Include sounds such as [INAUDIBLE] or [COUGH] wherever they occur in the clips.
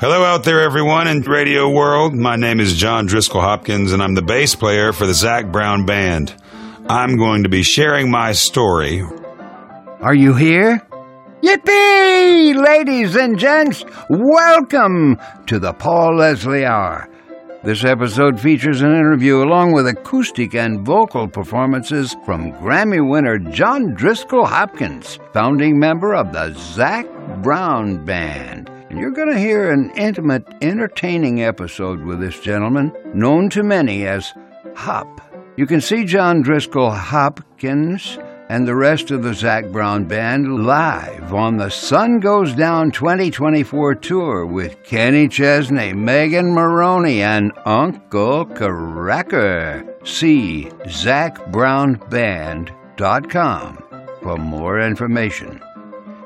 Hello out there, everyone in radio world. My name is John Driskell Hopkins, and I'm the bass player for the Zac Brown Band. I'm going to be sharing my story. Are you here? Yippee! Ladies and gents, welcome to the Paul Leslie Hour. This episode features an interview along with acoustic and vocal performances from Grammy winner John Driskell Hopkins, founding member of the Zac Brown Band. And you're going to hear an intimate, entertaining episode with this gentleman, known to many as Hop. You can see John Driskell Hopkins and the rest of the Zac Brown Band live on the Sun Goes Down 2024 tour with Kenny Chesney, Megan Moroney, and Uncle Kracker. See ZacBrownBand.com for more information.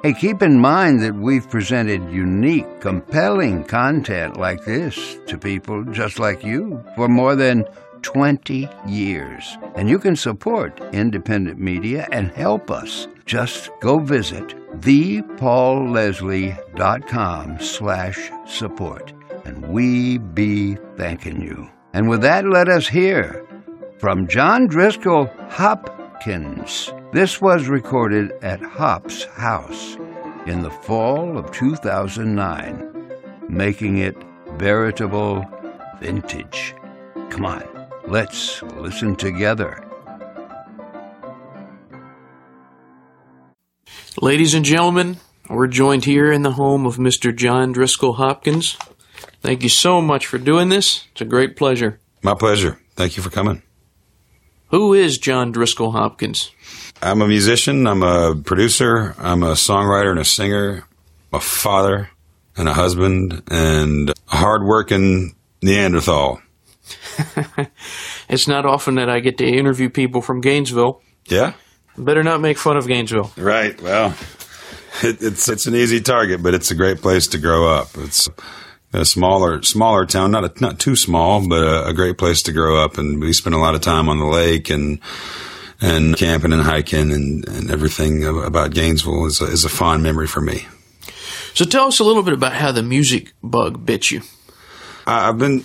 Hey, keep in mind that we've presented unique, compelling content like this to people just like you for more than 20 years. And you can support independent media and help us. Just go visit thepaulleslie.com slash support. And we be thanking you. And with that, let us hear from John Driskell Hopkins. This was recorded at Hop's house in the fall of 2009, making it veritable vintage. Come on, let's listen together. Ladies and gentlemen, we're joined here in the home of Mr. John Driskell Hopkins. Thank you so much for doing this. It's a great pleasure. My pleasure. Thank you for coming. Who is John Driskell Hopkins? I'm a musician, I'm a producer, I'm a songwriter and a singer, a father and a husband, and a hardworking Neanderthal. [LAUGHS] it's not often that I get to interview people from Gainesville. Yeah? Better not make fun of Gainesville. Right. Well, it, it's it's an easy target, but it's a great place to grow up. It's a smaller smaller town, not a, not too small, but a, a great place to grow up. And we spent a lot of time on the lake and and camping and hiking and, and everything about Gainesville is a, is a fond memory for me. So tell us a little bit about how the music bug bit you. I've been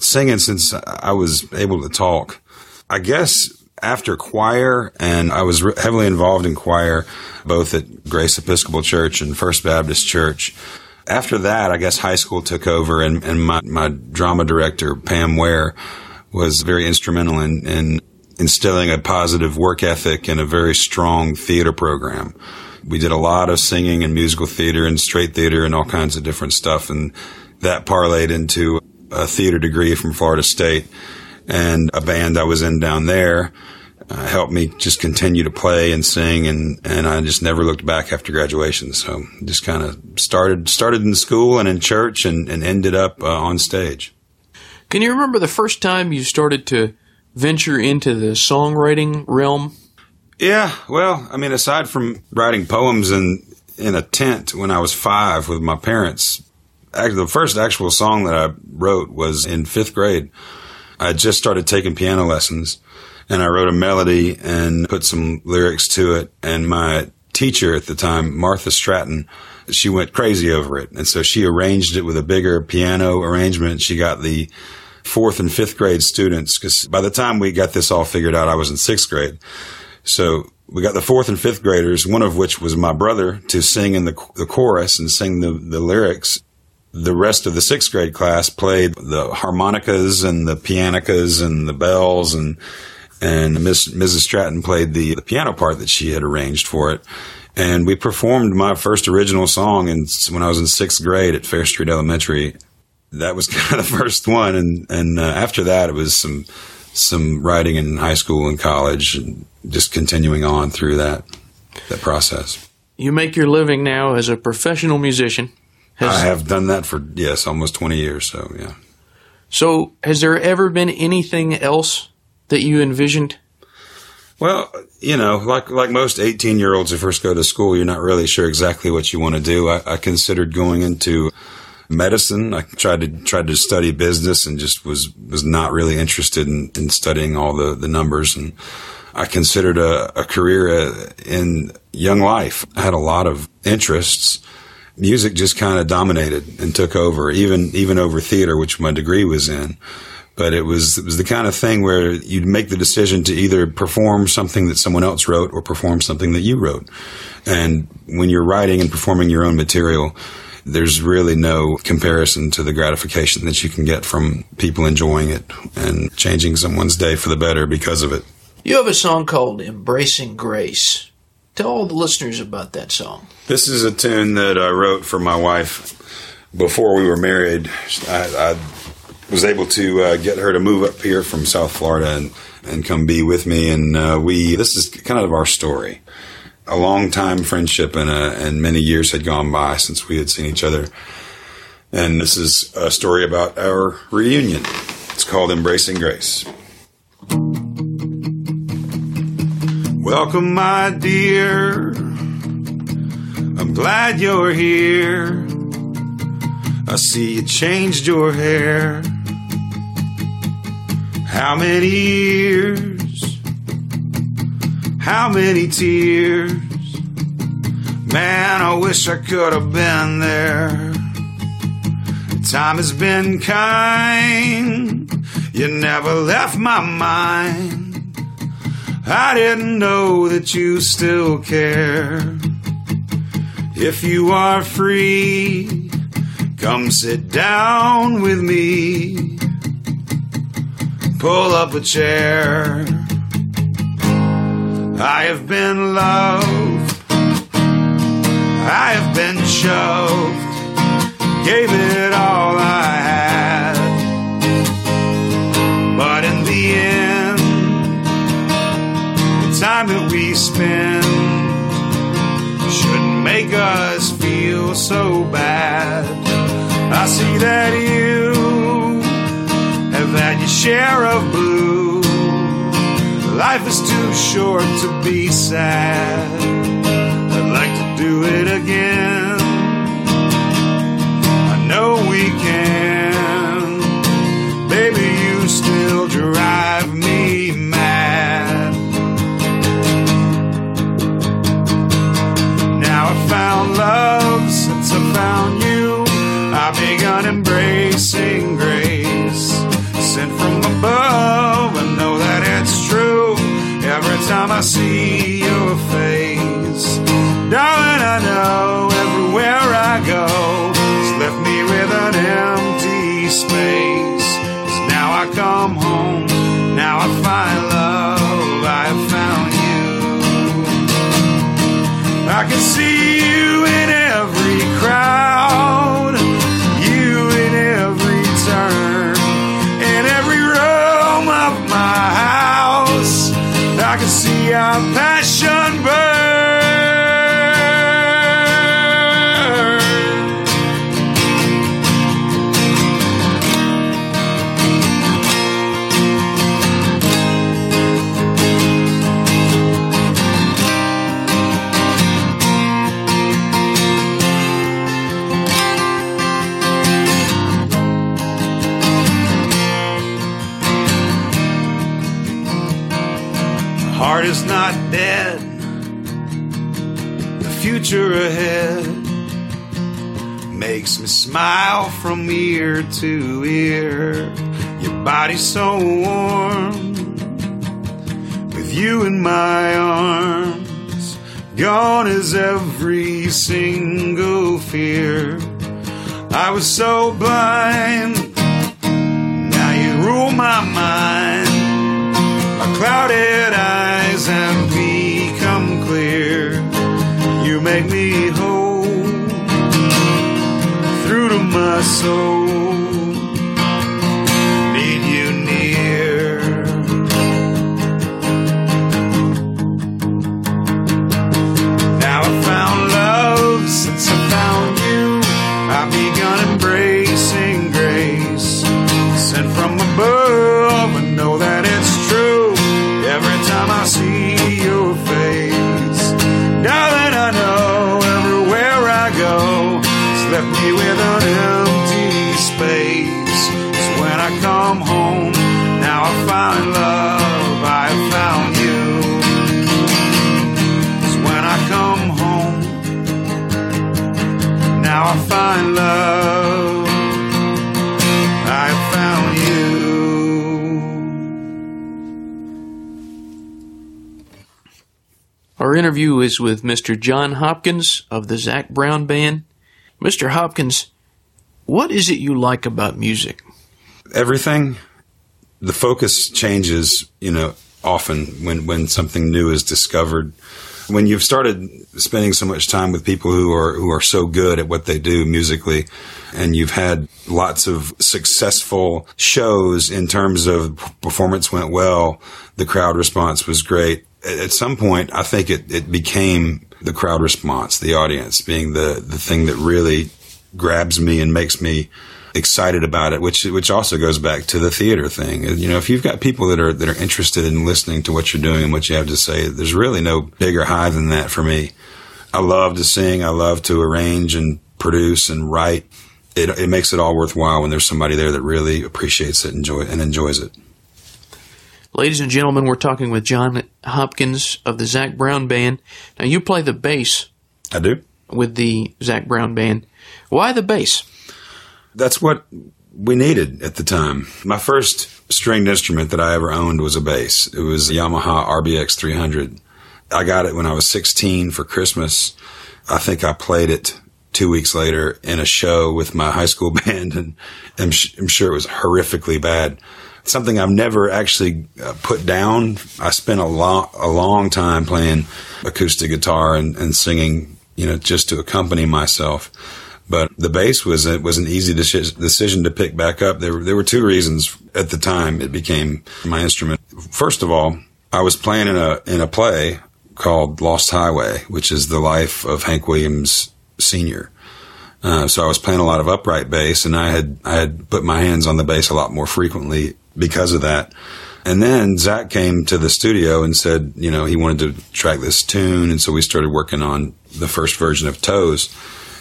singing since I was able to talk. I guess after choir, and I was heavily involved in choir, both at Grace Episcopal Church and First Baptist Church. After that, I guess high school took over, and, and my, my drama director, Pam Ware, was very instrumental in, in instilling a positive work ethic and a very strong theater program. We did a lot of singing and musical theater and straight theater and all kinds of different stuff. And that parlayed into a theater degree from Florida State and a band I was in down there. Uh, helped me just continue to play and sing and, and I just never looked back after graduation. So just kind of started, started in school and in church and, and ended up uh, on stage. Can you remember the first time you started to venture into the songwriting realm? Yeah, well, I mean, aside from writing poems in in a tent when I was five with my parents, the first actual song that I wrote was in fifth grade. I just started taking piano lessons, and I wrote a melody and put some lyrics to it. And my teacher at the time, Martha Stratton, she went crazy over it, and so she arranged it with a bigger piano arrangement. She got the fourth and fifth grade students because by the time we got this all figured out, I was in sixth grade. So we got the fourth and fifth graders, one of which was my brother, to sing in the, the chorus and sing the, the lyrics. The rest of the sixth grade class played the harmonicas and the pianicas and the bells and and Miss, Mrs. Stratton played the, the piano part that she had arranged for it. And we performed my first original song in, when I was in sixth grade at Fair Street Elementary that was [LAUGHS] kind of the first one, and and uh, after that, it was some some writing in high school and college, and just continuing on through that that process. You make your living now as a professional musician. Has, I have done that for yes, almost twenty years. So yeah. So has there ever been anything else that you envisioned? Well, you know, like like most eighteen year olds who first go to school, you're not really sure exactly what you want to do. I, I considered going into medicine. I tried to tried to study business and just was was not really interested in, in studying all the, the numbers. And I considered a, a career uh, in young life. I had a lot of interests. Music just kind of dominated and took over, even even over theater, which my degree was in. But it was it was the kind of thing where you'd make the decision to either perform something that someone else wrote or perform something that you wrote. And when you're writing and performing your own material, there's really no comparison to the gratification that you can get from people enjoying it and changing someone's day for the better because of it. You have a song called Embracing Grace. Tell all the listeners about that song. This is a tune that I wrote for my wife before we were married. I, I was able to uh, get her to move up here from South Florida and, and come be with me. And uh, we, this is kind of our story. A long time friendship and, uh, and many years had gone by since we had seen each other. And this is a story about our reunion. It's called Embracing Grace. Welcome, my dear. I'm glad you're here. I see you changed your hair. How many years? How many tears? Man, I wish I could have been there. Time has been kind. You never left my mind. I didn't know that you still care. If you are free, come sit down with me. Pull up a chair. I have been loved. I have been shoved. Gave it all I had. Time that we spend shouldn't make us feel so bad. I see that you have had your share of blue. Life is too short to be sad. I'd like to do it again. I see your face, darling, I know everywhere I go, it's left me with an empty space. 'Cause now I come home, now I find love, I have found you. I can see future ahead makes me smile from ear to ear. Your body's so warm with you in my arms. Gone is every single fear. I was so blind. Now you rule my mind. My clouded eyes clear. Make me whole through to my soul. Is with Mr. John Hopkins of the Zac Brown Band. Mr. Hopkins, what is it you like about music? Everything. The focus changes, you know, often when, when something new is discovered. When you've started spending so much time with people who are who are so good at what they do musically, and you've had lots of successful shows in terms of performance went well, the crowd response was great. At some point, I think it, it became the crowd response, the audience being the, the thing that really grabs me and makes me excited about it, which which also goes back to the theater thing. You know, if you've got people that are that are interested in listening to what you're doing and what you have to say, there's really no bigger high than that for me. I love to sing. I love to arrange and produce and write. It, it makes it all worthwhile when there's somebody there that really appreciates it, enjoy and enjoys it. Ladies and gentlemen, we're talking with John Hopkins of the Zac Brown Band. Now, you play the bass. I do. With the Zac Brown Band. Why the bass? That's what we needed at the time. My first stringed instrument that I ever owned was a bass. It was a Yamaha RBX 300. I got it when I was 16 for Christmas. I think I played it two weeks later in a show with my high school [LAUGHS] band, and I'm, sh- I'm sure it was horrifically bad. Something I've never actually uh, put down. I spent a long, a long time playing acoustic guitar and, and singing, you know, just to accompany myself. But the bass was it was an easy decision to pick back up. There there were two reasons at the time it became my instrument. First of all, I was playing in a in a play called Lost Highway, which is the life of Hank Williams Sr. Uh, so I was playing a lot of upright bass, and I had I had put my hands on the bass a lot more frequently because of that. And then Zac came to the studio and said, you know, he wanted to track this tune, and so we started working on the first version of Toes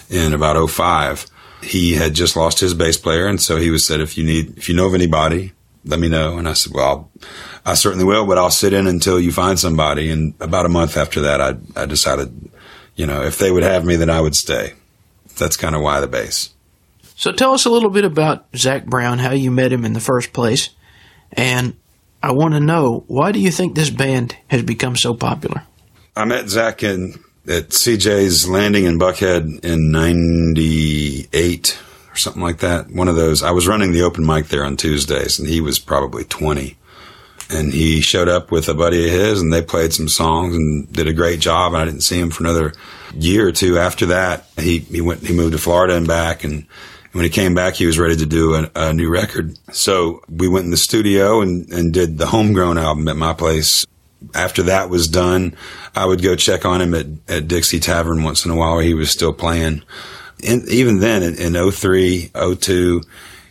in about 05. He had just lost his bass player, and so he was said, if you need, if you know of anybody, let me know. And I said, well, I certainly will, but I'll sit in until you find somebody. And about a month after that, I, I decided, you know, if they would have me, then I would stay. That's kind of why the bass. So tell us a little bit about Zac Brown, how you met him in the first place, and I want to know why do you think this band has become so popular? I met Zac in at CJ's Landing in Buckhead in 98 or something like that. One of those. I was running the open mic there on Tuesdays and he was probably 20. And he showed up with a buddy of his and they played some songs and did a great job. And I didn't see him for another year or two after that. He, he went, he moved to Florida and back. And when he came back, he was ready to do a, a new record. So we went in the studio and, and did the homegrown album at my place after that was done, I would go check on him at, at Dixie Tavern once in a while he was still playing. And even then in, in 03, 02,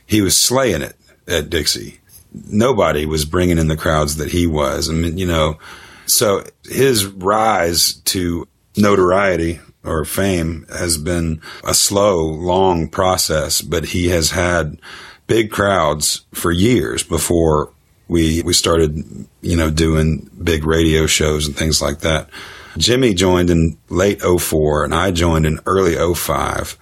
he was slaying it at Dixie. Nobody was bringing in the crowds that he was. I mean, you know, so his rise to notoriety or fame has been a slow, long process, but he has had big crowds for years before we we started you know doing big radio shows and things like that. Jimmy joined in late 04 and I joined in early 05.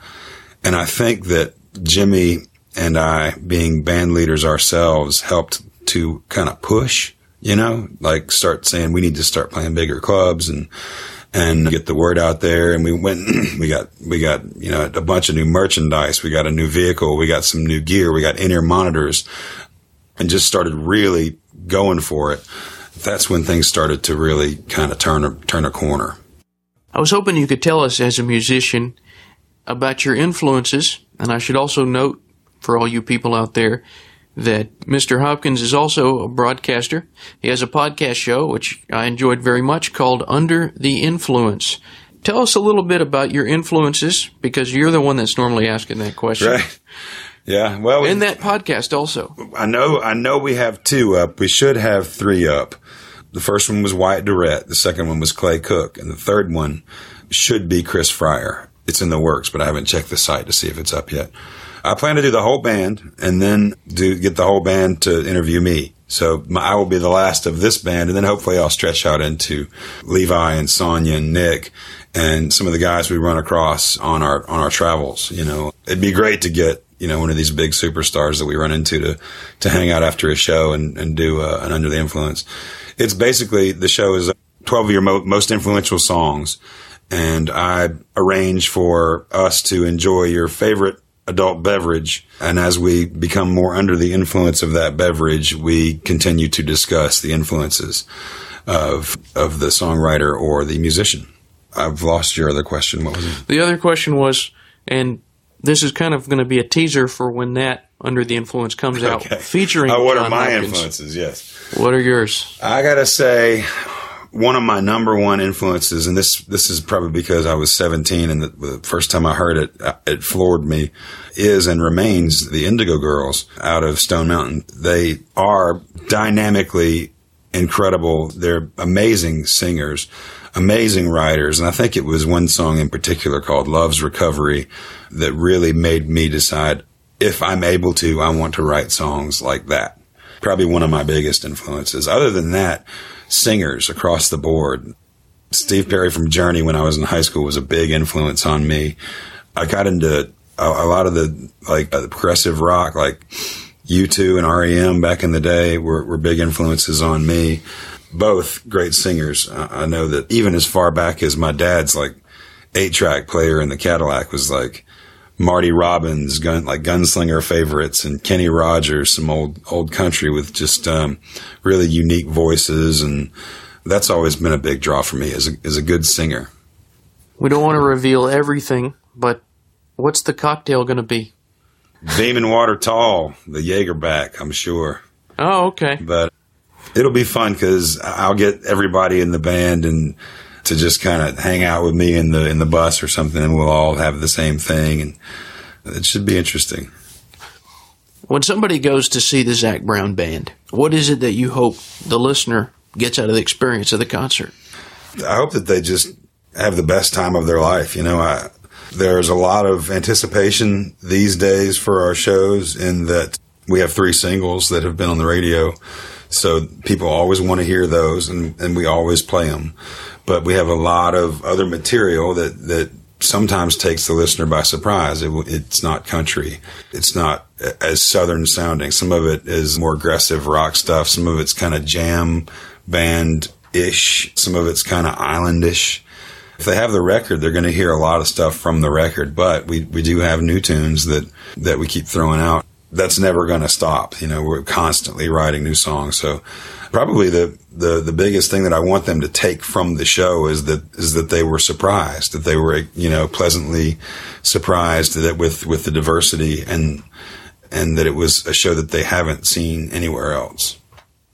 And I think that Jimmy and I being band leaders ourselves helped to kind of push, you know, like start saying we need to start playing bigger clubs and and get the word out there. And we went, [CLEARS THROAT] we got, we got, you know, a bunch of new merchandise. We got a new vehicle. We got some new gear. We got in-ear monitors and just started really going for it, that's when things started to really kind of turn a, turn a corner. I was hoping you could tell us as a musician about your influences, and I should also note for all you people out there that Mr. Hopkins is also a broadcaster. He has a podcast show, which I enjoyed very much, called Under the Influence. Tell us a little bit about your influences, because you're the one that's normally asking that question. Right. Yeah, well, in that podcast also. I know, I know we have two up. We should have three up. The first one was Wyatt Durrette. The second one was Clay Cook, and the third one should be Chris Fryar. It's in the works, but I haven't checked the site to see if it's up yet. I plan to do the whole band and then do get the whole band to interview me. So my, I will be the last of this band, and then hopefully I'll stretch out into Levi and Sonia and Nick and some of the guys we run across on our on our travels. You know, it'd be great to get you know one of these big superstars that we run into to to hang out after a show and and do uh, an under the influence. It's basically the show is twelve of your mo- most influential songs, and I arrange for us to enjoy your favorite adult beverage. And as we become more under the influence of that beverage, we continue to discuss the influences of of the songwriter or the musician. I've lost your other question. What was it? The other question was, and this is kind of going to be a teaser for when that Under the Influence comes out, [LAUGHS] featuring Uh, what John are my Hopkins. influences? Yes. What are yours? I gotta say, one of my number one influences, and this this is probably because I was 17 and the, the first time I heard it, uh, it floored me, is and remains the Indigo Girls out of Stone Mountain. They are dynamically incredible. They're amazing singers, amazing writers, and I think it was one song in particular called "Love's Recovery" that really made me decide if I'm able to, I want to write songs like that probably one of my biggest influences. Other than that, singers across the board. Steve Perry from Journey when I was in high school was a big influence on me. I got into a, a lot of the like uh, the progressive rock, like U2 and REM back in the day were, were big influences on me. Both great singers. I, I know that even as far back as my dad's like eight track player in the Cadillac was like Marty Robbins, gun like gunslinger favorites, and Kenny Rogers, some old old country with just um, really unique voices, and that's always been a big draw for me as a as a good singer. We don't want to reveal everything, but what's the cocktail going to be? And Water Tall, the Jagerback, I'm sure, Oh, okay. but it'll be fun because I'll get everybody in the band and to just kind of hang out with me in the in the bus or something, and we'll all have the same thing, and it should be interesting. When somebody goes to see the Zac Brown Band, what is it that you hope the listener gets out of the experience of the concert? I hope that they just have the best time of their life. You know, I, there's a lot of anticipation these days for our shows in that we have three singles that have been on the radio. So people always want to hear those and, and we always play them. But we have a lot of other material that, that sometimes takes the listener by surprise. It, it's not country. It's not as southern sounding. Some of it is more aggressive rock stuff. Some of it's kind of jam band ish. Some of it's kind of islandish. If they have the record, they're going to hear a lot of stuff from the record, but we, we do have new tunes that, that we keep throwing out. That's never going to stop. You know, we're constantly writing new songs. So probably the, the, the biggest thing that I want them to take from the show is that, is that they were surprised, that they were, you know, pleasantly surprised that with, with the diversity and, and that it was a show that they haven't seen anywhere else.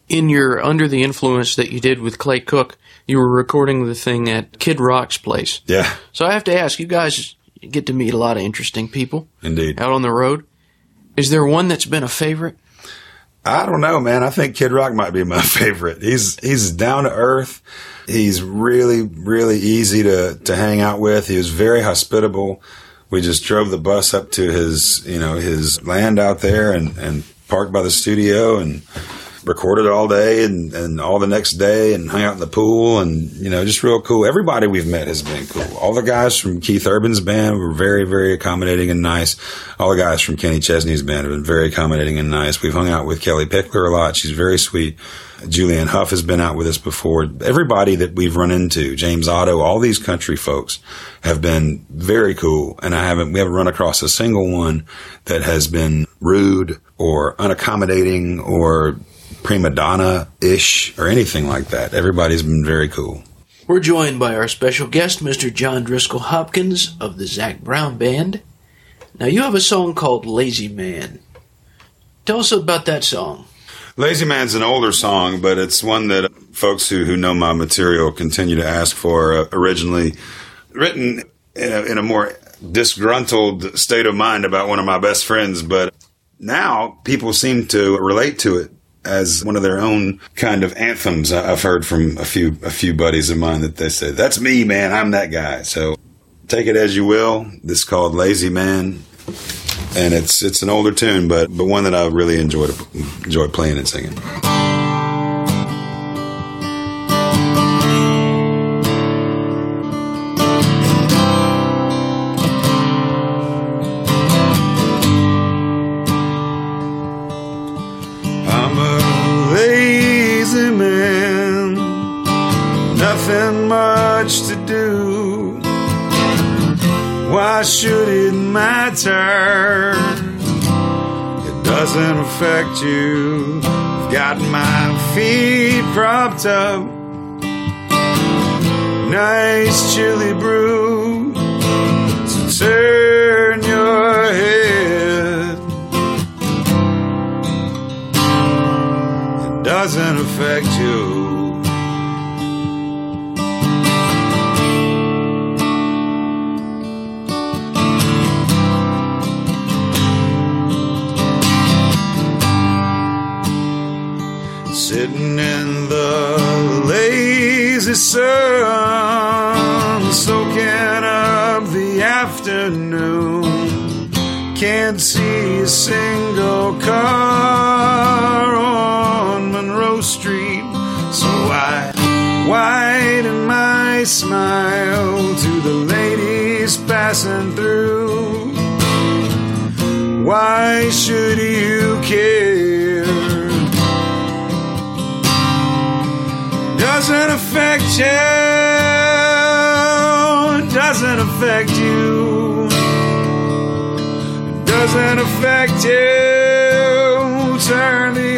In your Under the Influence that you did with Clay Cook, you were recording the thing at Kid Rock's place. Yeah, So I have to ask, you guys get to meet a lot of interesting people indeed. out on the road. Is there one that's been a favorite? I don't know, man. I think Kid Rock might be my [LAUGHS] favorite. He's he's down to earth. He's really really easy to to hang out with. He was very hospitable. We just drove the bus up to his you know his land out there and and parked by the studio and recorded all day and, and all the next day and hung out in the pool and you know just real cool. Everybody we've met has been cool. All the guys from Keith Urban's band were very very accommodating and nice. All the guys from Kenny Chesney's band have been very accommodating and nice. We've hung out with Kellie Pickler a lot. She's very sweet. Julianne Hough has been out with us before. Everybody that we've run into, James Otto, all these country folks have been very cool. And I haven't, we haven't run across a single one that has been rude or unaccommodating or prima donna ish or anything like that. Everybody's been very cool. We're joined by our special guest, Mr. John Driskell Hopkins of the Zac Brown Band. Now, you have a song called Lazy Man. Tell us about that song. Lazy Man's an older song, but it's one that folks who, who know my material continue to ask for. Uh, originally written in a, in a more disgruntled state of mind about one of my best friends, but now people seem to relate to it as one of their own kind of anthems. I've heard from a few a few buddies of mine that they say, "That's me, man. I'm that guy." So take it as you will. This is called Lazy Man, and it's it's an older tune, but but one that I really enjoy to, enjoy playing and singing. Should it matter? It doesn't affect you. I've got my feet propped up. Nice chili brew. So turn your head. It doesn't affect you. Sun, soaking up the afternoon. Can't see a single car on Monroe Street, so I widen my smile to the ladies passing through. Why should you care? Doesn't affect you. Doesn't affect you. Doesn't affect you. Turn the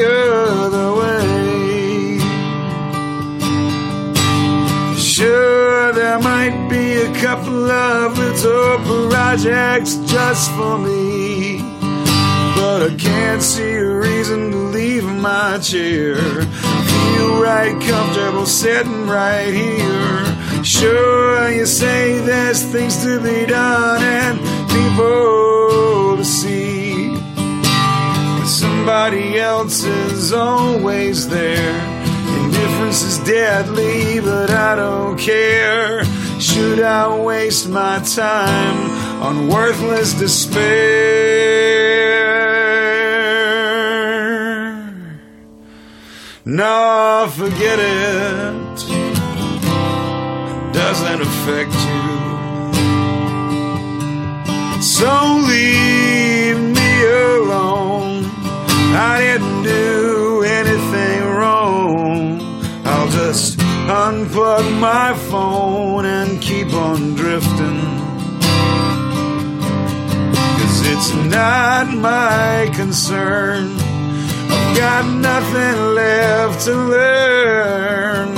other way. Sure, there might be a couple of little projects just for me. But I can't see a reason to leave my chair feel right comfortable sitting right here. Sure, you say there's things to be done and people to see. But somebody else is always there. Indifference is deadly, but I don't care. Should I waste my time on worthless despair? No, forget it. Doesn't affect you. So leave me alone. I didn't do anything wrong. I'll just unplug my phone and keep on drifting. Cause it's not my concern. Got nothing left to learn.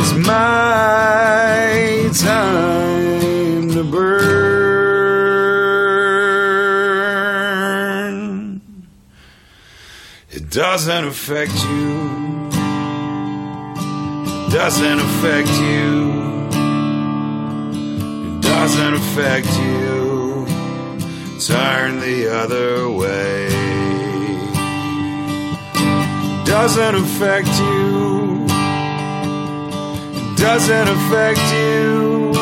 It's my time to burn. It doesn't affect you. It Doesn't affect you. It doesn't affect you. Turn the other way doesn't affect you. Doesn't affect you.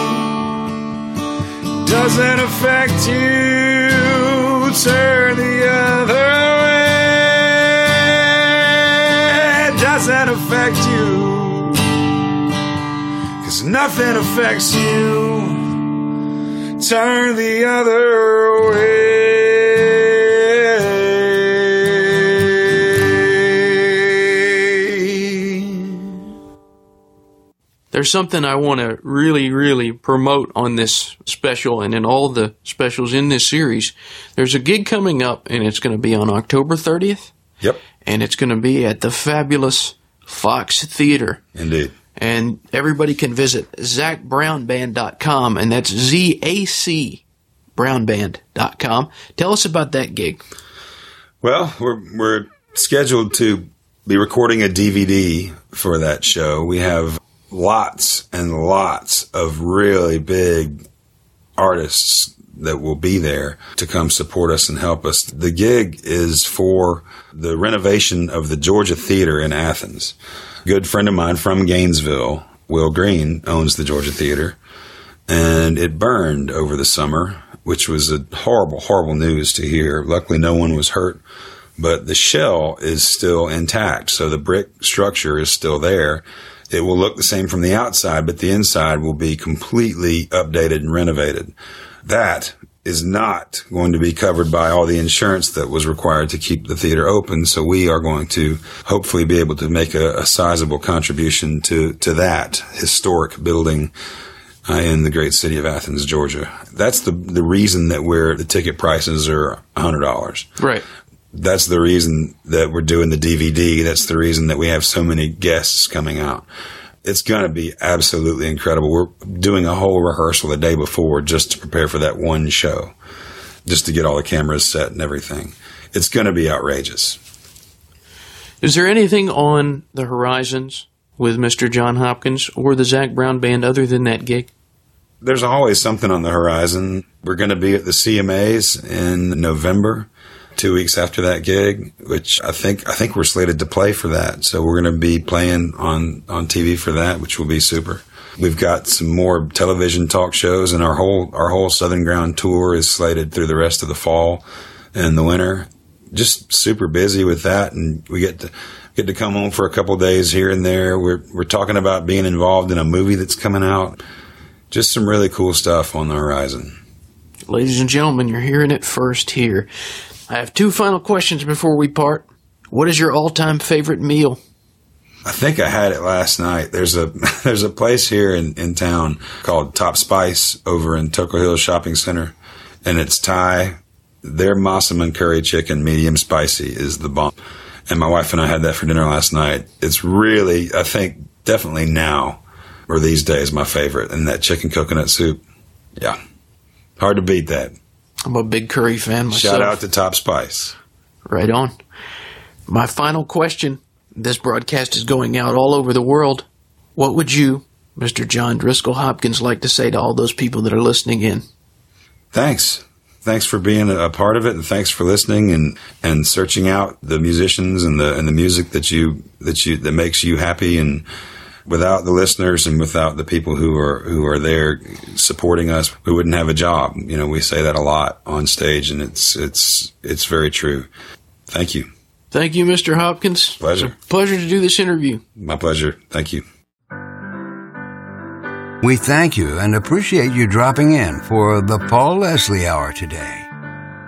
Doesn't affect you. Turn the other way. Doesn't affect you. Cause nothing affects you. Turn the other way. There's something I want to really, really promote on this special and in all the specials in this series. There's a gig coming up, and it's going to be on October 30th, Yep, and it's going to be at the fabulous Fox Theater. indeed. And everybody can visit ZacBrownBand.com, and that's Z A C brownband.com. Tell us about that gig. Well, we're we're scheduled to be recording a DVD for that show. We have lots and lots of really big artists that will be there to come support us and help us. The gig is for the renovation of the Georgia Theater in Athens. A good friend of mine from Gainesville, Will Green, owns the Georgia Theater, and it burned over the summer, which was a horrible, horrible news to hear. Luckily, no one was hurt, but the shell is still intact, so the brick structure is still there. It will look the same from the outside, but the inside will be completely updated and renovated. That is not going to be covered by all the insurance that was required to keep the theater open. So we are going to hopefully be able to make a, a sizable contribution to, to that historic building uh, in the great city of Athens, Georgia. That's the, the reason that we're, the ticket prices are $100. Right. That's the reason that we're doing the DVD. That's the reason that we have so many guests coming out it's going to be absolutely incredible. We're doing a whole rehearsal the day before just to prepare for that one show, just to get all the cameras set and everything. It's going to be outrageous. Is there anything on the horizons with Mr. John Hopkins or the Zac Brown Band other than that gig? There's always something on the horizon. We're going to be at the CMAs in November two weeks after that gig, which I think I think we're slated to play for that. So we're going to be playing on on TV for that, which will be super. We've got some more television talk shows, and our whole our whole Southern Ground tour is slated through the rest of the fall and the winter. Just super busy with that, and we get to get to come home for a couple days here and there. We're we're talking about being involved in a movie that's coming out. Just some really cool stuff on the horizon. Ladies and gentlemen, you're hearing it first here. I have two final questions before we part. What is your all-time favorite meal? I think I had it last night. There's a [LAUGHS] there's a place here in, in town called Top Spice over in Toco Hill Shopping Center, and it's Thai. Their massaman curry chicken, medium spicy, is the bomb. And my wife and I had that for dinner last night. It's really, I think, definitely now or these days, my favorite. And that chicken coconut soup, yeah, hard to beat that. I'm a big curry fan myself. Shout out to Top Spice. Right on. My final question this broadcast is going out all over the world. What would you, Mr. John Driskell Hopkins, like to say to all those people that are listening in? Thanks. Thanks for being a part of it, and thanks for listening and, and searching out the musicians and the and the music that you that you that makes you happy and without the listeners and without the people who are who are there supporting us, we wouldn't have a job. You know, we say that a lot on stage, and it's it's it's very true. Thank you. Thank you, Mr. Hopkins. Pleasure. pleasure to do this interview. My pleasure. Thank you. We thank you and appreciate you dropping in for the Paul Leslie Hour today.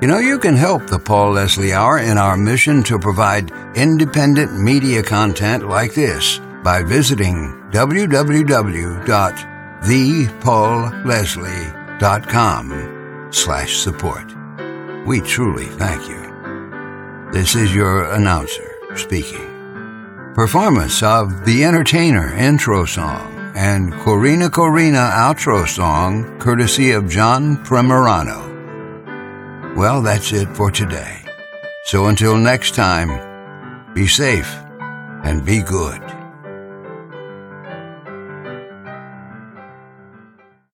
You know, you can help the Paul Leslie Hour in our mission to provide independent media content like this by visiting www.thepaulleslie.com slash support. We truly thank you. This is your announcer speaking. Performance of The Entertainer intro song and Corina Corina outro song courtesy of John Primorano. Well, that's it for today. So until next time, be safe and be good.